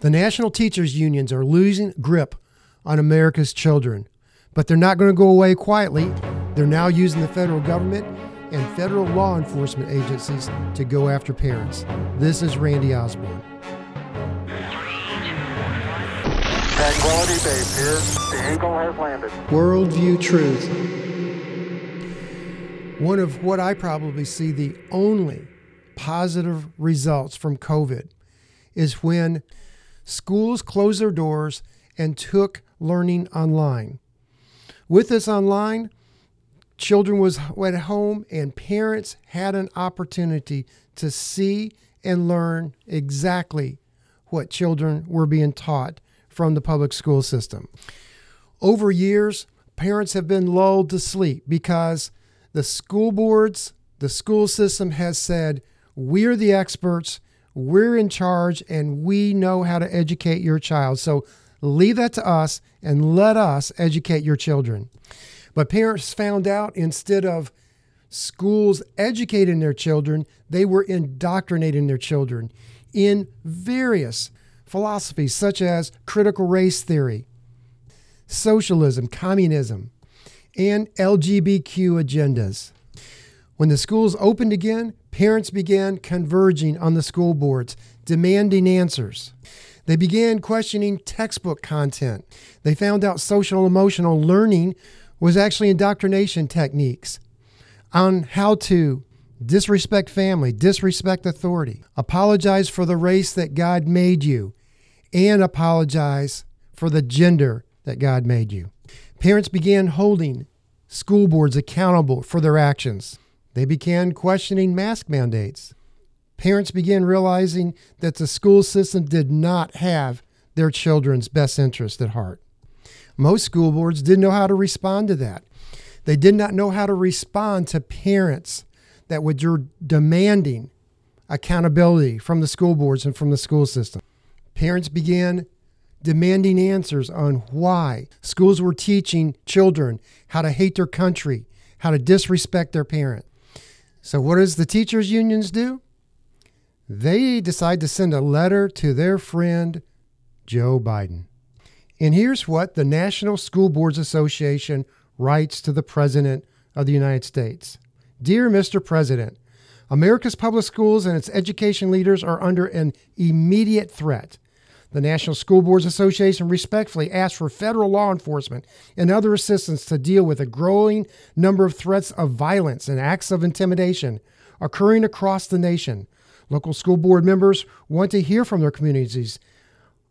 The national teachers' unions are losing grip on America's children, but they're not going to go away quietly. They're now using the federal government and federal law enforcement agencies to go after parents. This is Randy Osborne. Tranquility Base here. The Eagle has landed. Worldview Truth. One of what I probably see the only positive results from COVID is when schools closed their doors and took learning online. With this online, children was at home and parents had an opportunity to see and learn exactly what children were being taught from the public school system. Over years, parents have been lulled to sleep because the school boards, the school system has said, we're the experts we're in charge and we know how to educate your child. So leave that to us and let us educate your children. But parents found out instead of schools educating their children, they were indoctrinating their children in various philosophies such as critical race theory, socialism, communism, and LGBTQ agendas. When the schools opened again, parents began converging on the school boards, demanding answers. They began questioning textbook content. They found out social emotional learning was actually indoctrination techniques on how to disrespect family, disrespect authority, apologize for the race that God made you, and apologize for the gender that God made you. Parents began holding school boards accountable for their actions. They began questioning mask mandates. Parents began realizing that the school system did not have their children's best interest at heart. Most school boards didn't know how to respond to that. They did not know how to respond to parents that were demanding accountability from the school boards and from the school system. Parents began demanding answers on why schools were teaching children how to hate their country, how to disrespect their parent. So, what does the teachers' unions do? They decide to send a letter to their friend Joe Biden. And here's what the National School Boards Association writes to the President of the United States Dear Mr. President, America's public schools and its education leaders are under an immediate threat. The National School Boards Association respectfully asks for federal law enforcement and other assistance to deal with a growing number of threats of violence and acts of intimidation occurring across the nation. Local school board members want to hear from their communities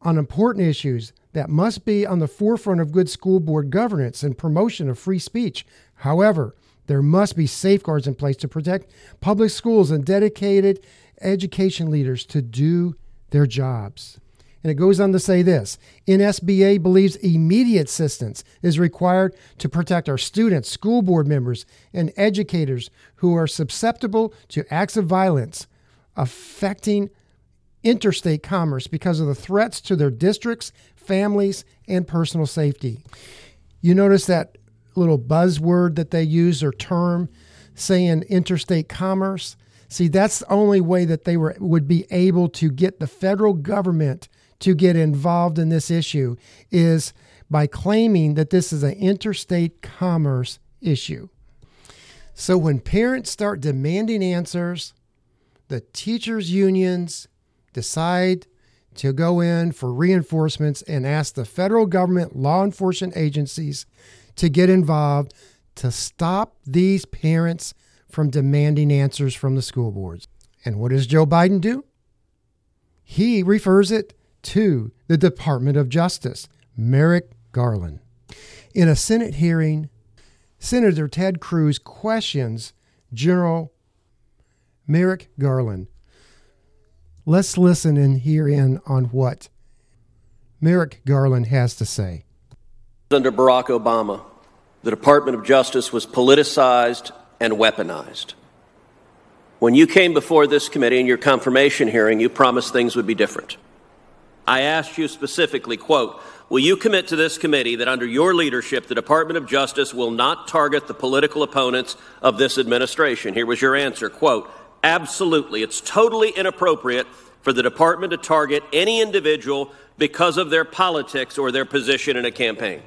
on important issues that must be on the forefront of good school board governance and promotion of free speech. However, there must be safeguards in place to protect public schools and dedicated education leaders to do their jobs. And it goes on to say this NSBA believes immediate assistance is required to protect our students, school board members, and educators who are susceptible to acts of violence affecting interstate commerce because of the threats to their districts, families, and personal safety. You notice that little buzzword that they use or term saying interstate commerce? See, that's the only way that they were, would be able to get the federal government to get involved in this issue is by claiming that this is an interstate commerce issue. So when parents start demanding answers, the teachers' unions decide to go in for reinforcements and ask the federal government law enforcement agencies to get involved to stop these parents from demanding answers from the school boards. And what does Joe Biden do? He refers it to the Department of Justice, Merrick Garland. In a Senate hearing, Senator Ted Cruz questions General Merrick Garland. Let's listen and hear in on what Merrick Garland has to say. Under Barack Obama, the Department of Justice was politicized and weaponized. When you came before this committee in your confirmation hearing, you promised things would be different. I asked you specifically, quote, will you commit to this committee that under your leadership, the Department of Justice will not target the political opponents of this administration? Here was your answer, quote, absolutely. It's totally inappropriate for the department to target any individual because of their politics or their position in a campaign.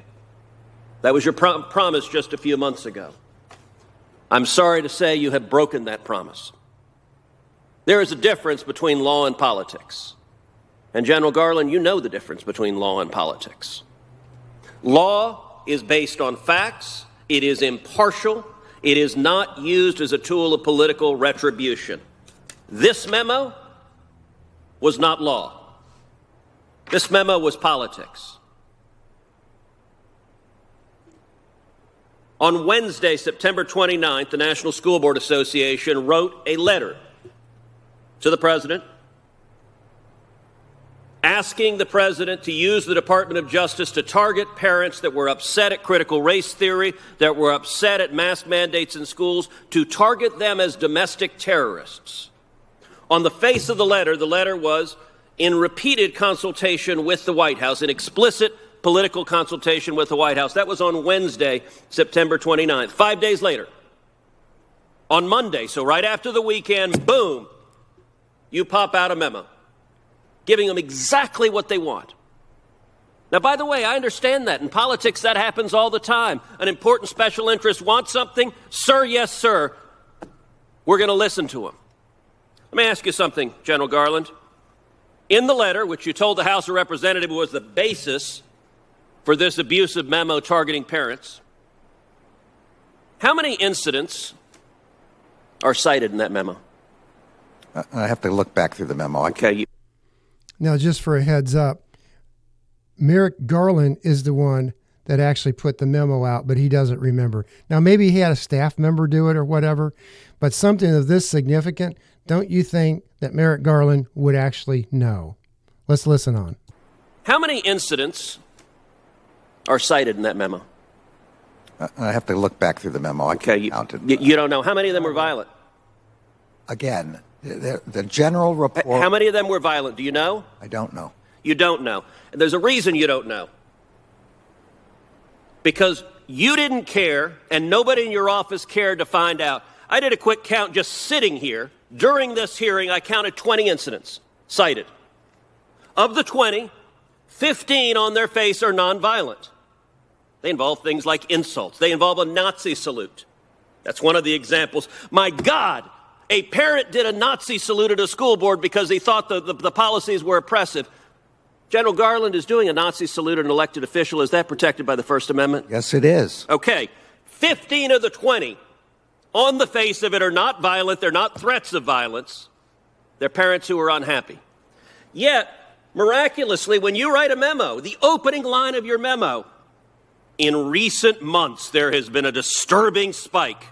That was your pro- promise just a few months ago. I'm sorry to say you have broken that promise. There is a difference between law and politics. And General Garland, you know the difference between law and politics. Law is based on facts, it is impartial, it is not used as a tool of political retribution. This memo was not law. This memo was politics. On Wednesday, September 29th, the National School Board Association wrote a letter to the president asking the president to use the Department of Justice to target parents that were upset at critical race theory, that were upset at mask mandates in schools, to target them as domestic terrorists. On the face of the letter, the letter was in repeated consultation with the White House, in explicit political consultation with the White House. That was on Wednesday, September 29th. Five days later, on Monday, so right after the weekend, boom, you pop out a memo giving them exactly what they want. Now, by the way, I understand that. In politics, that happens all the time. An important special interest wants something. Sir, yes, sir. We're going to listen to him. Let me ask you something, General Garland. In the letter, which you told the House of Representatives was the basis for this abusive memo targeting parents, how many incidents are cited in that memo? I have to look back through the memo. Okay. You- Now, just for a heads up, Merrick Garland is the one that actually put the memo out, but he doesn't remember. Now, maybe he had a staff member do it or whatever, but something of this significant, don't you think that Merrick Garland would actually know? Let's listen on. How many incidents are cited in that memo? I have to look back through the memo. I Okay. can't You, count it. you, you don't know. How many of them were violent? Again, the, the general report. How many of them were violent? Do you know? I don't know. You don't know. And there's a reason you don't know. Because you didn't care, and nobody in your office cared to find out. I did a quick count just sitting here. During this hearing, I counted 20 incidents cited. Of the 20, 15 on their face are nonviolent. They involve things like insults, they involve a Nazi salute. That's one of the examples. My God, a parent did a Nazi salute at a school board because he thought the, the, the policies were oppressive. General Garland is doing a Nazi salute at an elected official. Is that protected by the First Amendment? Yes, it is. Okay. 15 of the 20 on the face of it are not violent. They're not threats of violence. They're parents who are unhappy. Yet, miraculously, when you write a memo, the opening line of your memo, in recent months, there has been a disturbing spike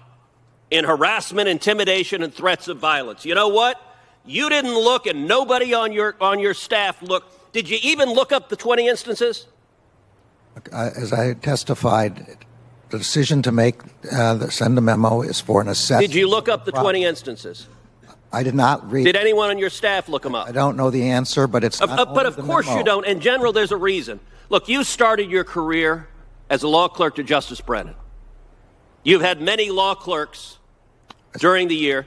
in harassment, intimidation, and threats of violence. You know what? You didn't look, and nobody on your, on your staff looked. Did you even look up the 20 instances? Uh, as I testified, the decision to make uh, the, send a memo is for an assessment. Did you look up the 20 instances? I did not read. Did anyone on your staff look them up? I don't know the answer, but it's. Not of- but of course memo. you don't. In general, there's a reason. Look, you started your career as a law clerk to Justice Brennan. You've had many law clerks during the year,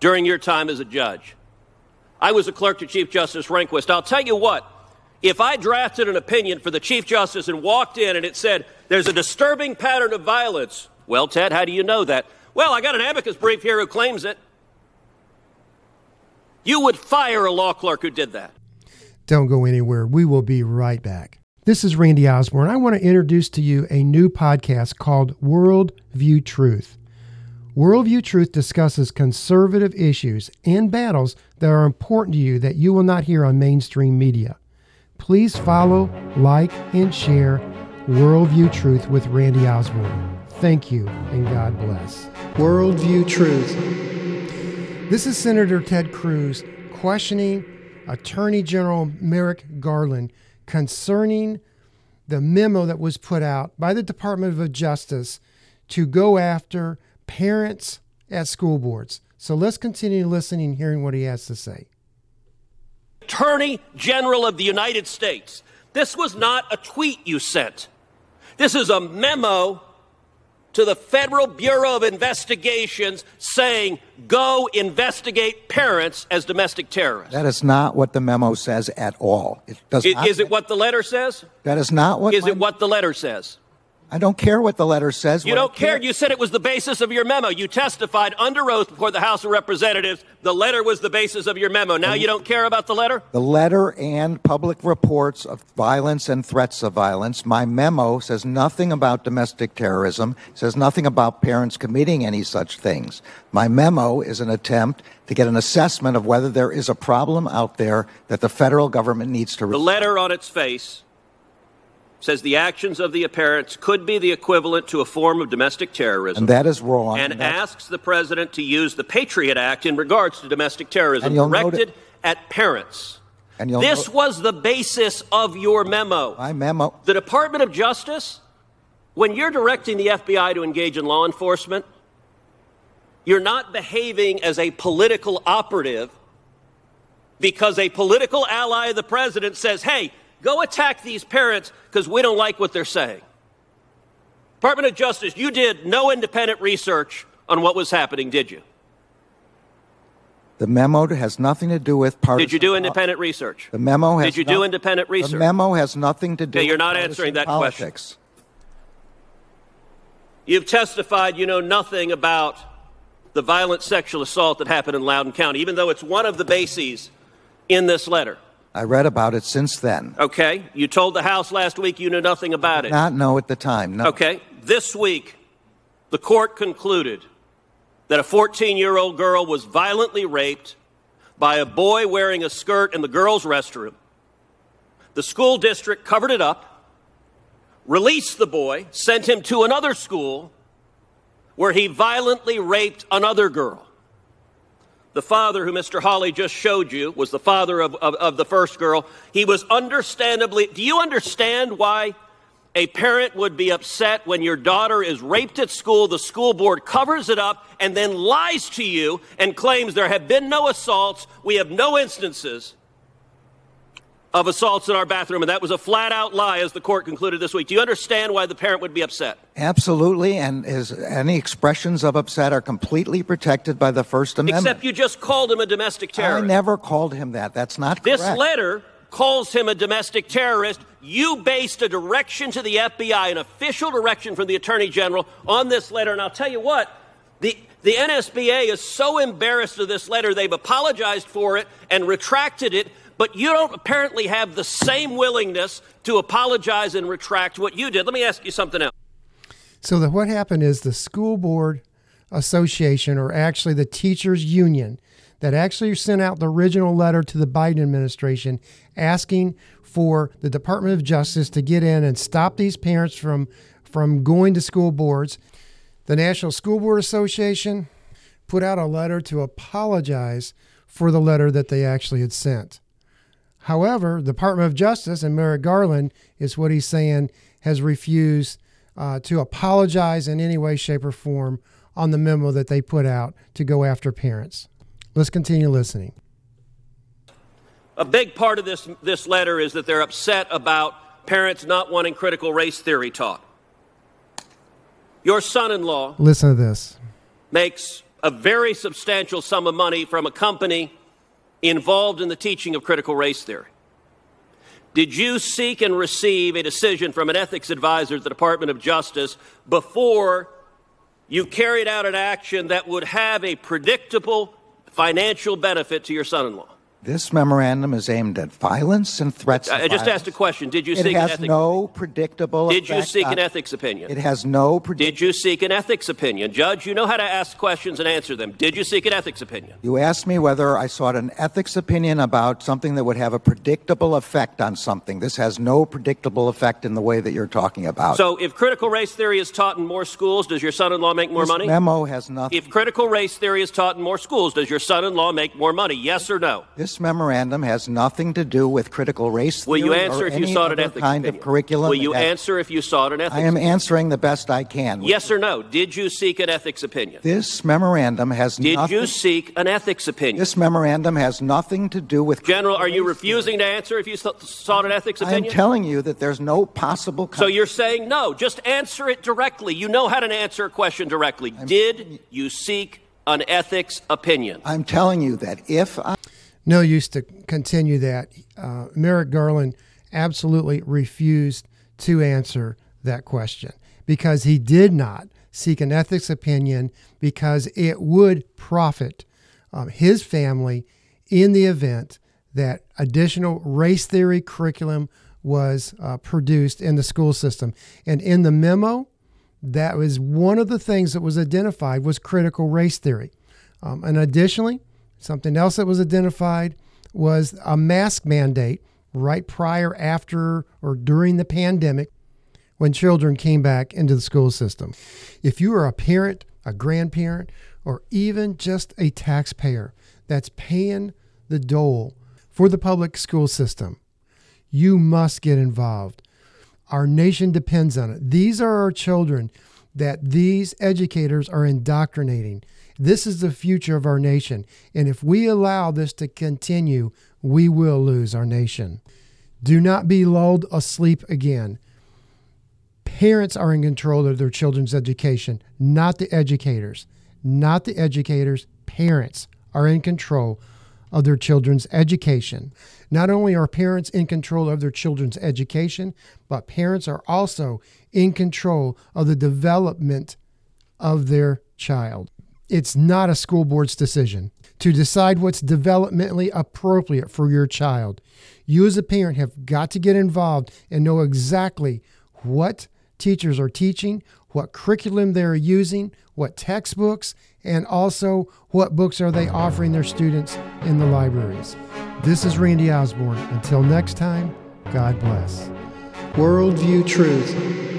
during your time as a judge. I was a clerk to Chief Justice Rehnquist. I'll tell you what, if I drafted an opinion for the Chief Justice and walked in and it said, there's a disturbing pattern of violence, well, Ted, how do you know that? Well, I got an amicus brief here who claims it. You would fire a law clerk who did that. Don't go anywhere. We will be right back. This is Randy Osborne. And I want to introduce to you a new podcast called World View Truth. Worldview Truth discusses conservative issues and battles that are important to you that you will not hear on mainstream media. Please follow, like, and share Worldview Truth with Randy Osborne. Thank you and God bless. Worldview Truth. This is Senator Ted Cruz questioning Attorney General Merrick Garland concerning the memo that was put out by the Department of Justice to go after parents at school boards. So let's continue listening and hearing what he has to say. Attorney General of the United States. This was not a tweet you sent. This is a memo to the Federal Bureau of Investigations saying, go investigate parents as domestic terrorists. That is not what the memo says at all. It does Is, not. is it what the letter says? That is not what. Is my- it what the letter says? I don't care what the letter says. You What don't care. You said it was the basis of your memo. You testified under oath before the House of Representatives. The letter was the basis of your memo. Now you don't care about the letter? The letter and public reports of violence and threats of violence. My memo says nothing about domestic terrorism, says nothing about parents committing any such things. My memo is an attempt to get an assessment of whether there is a problem out there that the federal government needs to The letter on its face says the actions of the parents could be the equivalent to a form of domestic terrorism. And that is wrong. and and asks the president to use the Patriot Act in regards to domestic terrorism And you'll note directed at parents. and This was the basis of your memo. my memo. The Department of Justice, when you're directing the FBI to engage in law enforcement, you're not behaving as a political operative because a political ally of the president says, hey, go attack these parents because we don't like what they're saying. Department of Justice, you did no independent research on what was happening, did you? The memo has nothing to do with partisan. Did you do independent research? The memo has. Did you do independent research? The memo has nothing to do. Okay, you're with not answering that question. politics. You've testified you know nothing about the violent sexual assault that happened in Loudoun County, even though it's one of the bases in this letter. I read about it since then. Okay? You told the House last week you knew nothing about it. Not know at the time. No. Okay? This week, the court concluded that a 14 year old girl was violently raped by a boy wearing a skirt in the girls' restroom. The school district covered it up, released the boy, sent him to another school where he violently raped another girl. The father, who Mr. Hawley just showed you, was the father of, of, of the first girl. He was understandably. Do you understand why a parent would be upset when your daughter is raped at school, the school board covers it up, and then lies to you and claims there have been no assaults, we have no instances of assaults in our bathroom, and that was a flat out lie, as the court concluded this week. Do you understand why the parent would be upset? Absolutely, and is any expressions of upset are completely protected by the First Amendment. Except you just called him a domestic terrorist. I never called him that. That's not This letter calls him a domestic terrorist. You based a direction to the FBI, an official direction from the Attorney General, on this letter. And I'll tell you what, the, the NSBA is so embarrassed of this letter, they've apologized for it and retracted it. But you don't apparently have the same willingness to apologize and retract what you did. Let me ask you something else. So that what happened is the school board association, or actually the teachers union, that actually sent out the original letter to the Biden administration asking for the Department of Justice to get in and stop these parents from from going to school boards. The National School Board Association put out a letter to apologize for the letter that they actually had sent. However, the Department of Justice and Merrick Garland is what he's saying has refused uh, to apologize in any way, shape, or form on the memo that they put out to go after parents. Let's continue listening. A big part of this, this letter is that they're upset about parents not wanting critical race theory taught. Your son in law Listen to this. makes a very substantial sum of money from a company involved in the teaching of critical race theory. Did you seek and receive a decision from an ethics advisor at the Department of Justice before you carried out an action that would have a predictable financial benefit to your son in law? This memorandum is aimed at violence and threats. of I just asked a question. Did you It seek an has ethics no predictable. Did you seek on- an ethics opinion? It has no predict. Did you seek an ethics opinion? Judge, you know how to ask questions and answer them. Did you seek an ethics opinion? You asked me whether I sought an ethics opinion about something that would have a predictable effect on something. This has no predictable effect in the way that you're talking about. So, if critical race theory is taught in more schools, does your son in law make more this money? memo has nothing. If critical race theory is taught in more schools, does your son in law make more money? Yes or no? this This memorandum has nothing to do with critical race Will you answer or if you any sought an other ethics kind opinion? of curriculum. Will you answer if you sought an ethics I am answering the best I can. Yes or no? Did you seek an ethics opinion? This memorandum has Did nothing. you seek an ethics opinion? This memorandum has nothing to do with. General, are you refusing to answer if you sought an ethics theory. I am opinion? telling you that there's no possible. so you're saying no. Just answer it directly. You know how to answer a question directly. Did you seek an ethics opinion? I'm telling you that if I. No use to continue that. Uh, Merrick Garland absolutely refused to answer that question because he did not seek an ethics opinion because it would profit um, his family in the event that additional race theory curriculum was uh, produced in the school system. And in the memo, that was one of the things that was identified was critical race theory. Um, and additionally, something else that was identified was a mask mandate right prior, after, or during the pandemic when children came back into the school system. If you are a parent, a grandparent, or even just a taxpayer that's paying the dole for the public school system, you must get involved. Our nation depends on it. These are our children that these educators are indoctrinating. This is the future of our nation. And if we allow this to continue, we will lose our nation. Do not be lulled asleep again. Parents are in control of their children's education, not the educators. Not the educators, parents are in control of their children's education. Not only are parents in control of their children's education, but parents are also in control of the development of their child. It's not a school board's decision to decide what's developmentally appropriate for your child. You, as a parent, have got to get involved and know exactly what teachers are teaching, what curriculum they're using, what textbooks, and also what books are they offering their students in the libraries. This is Randy Osborne. Until next time, God bless. Worldview Truth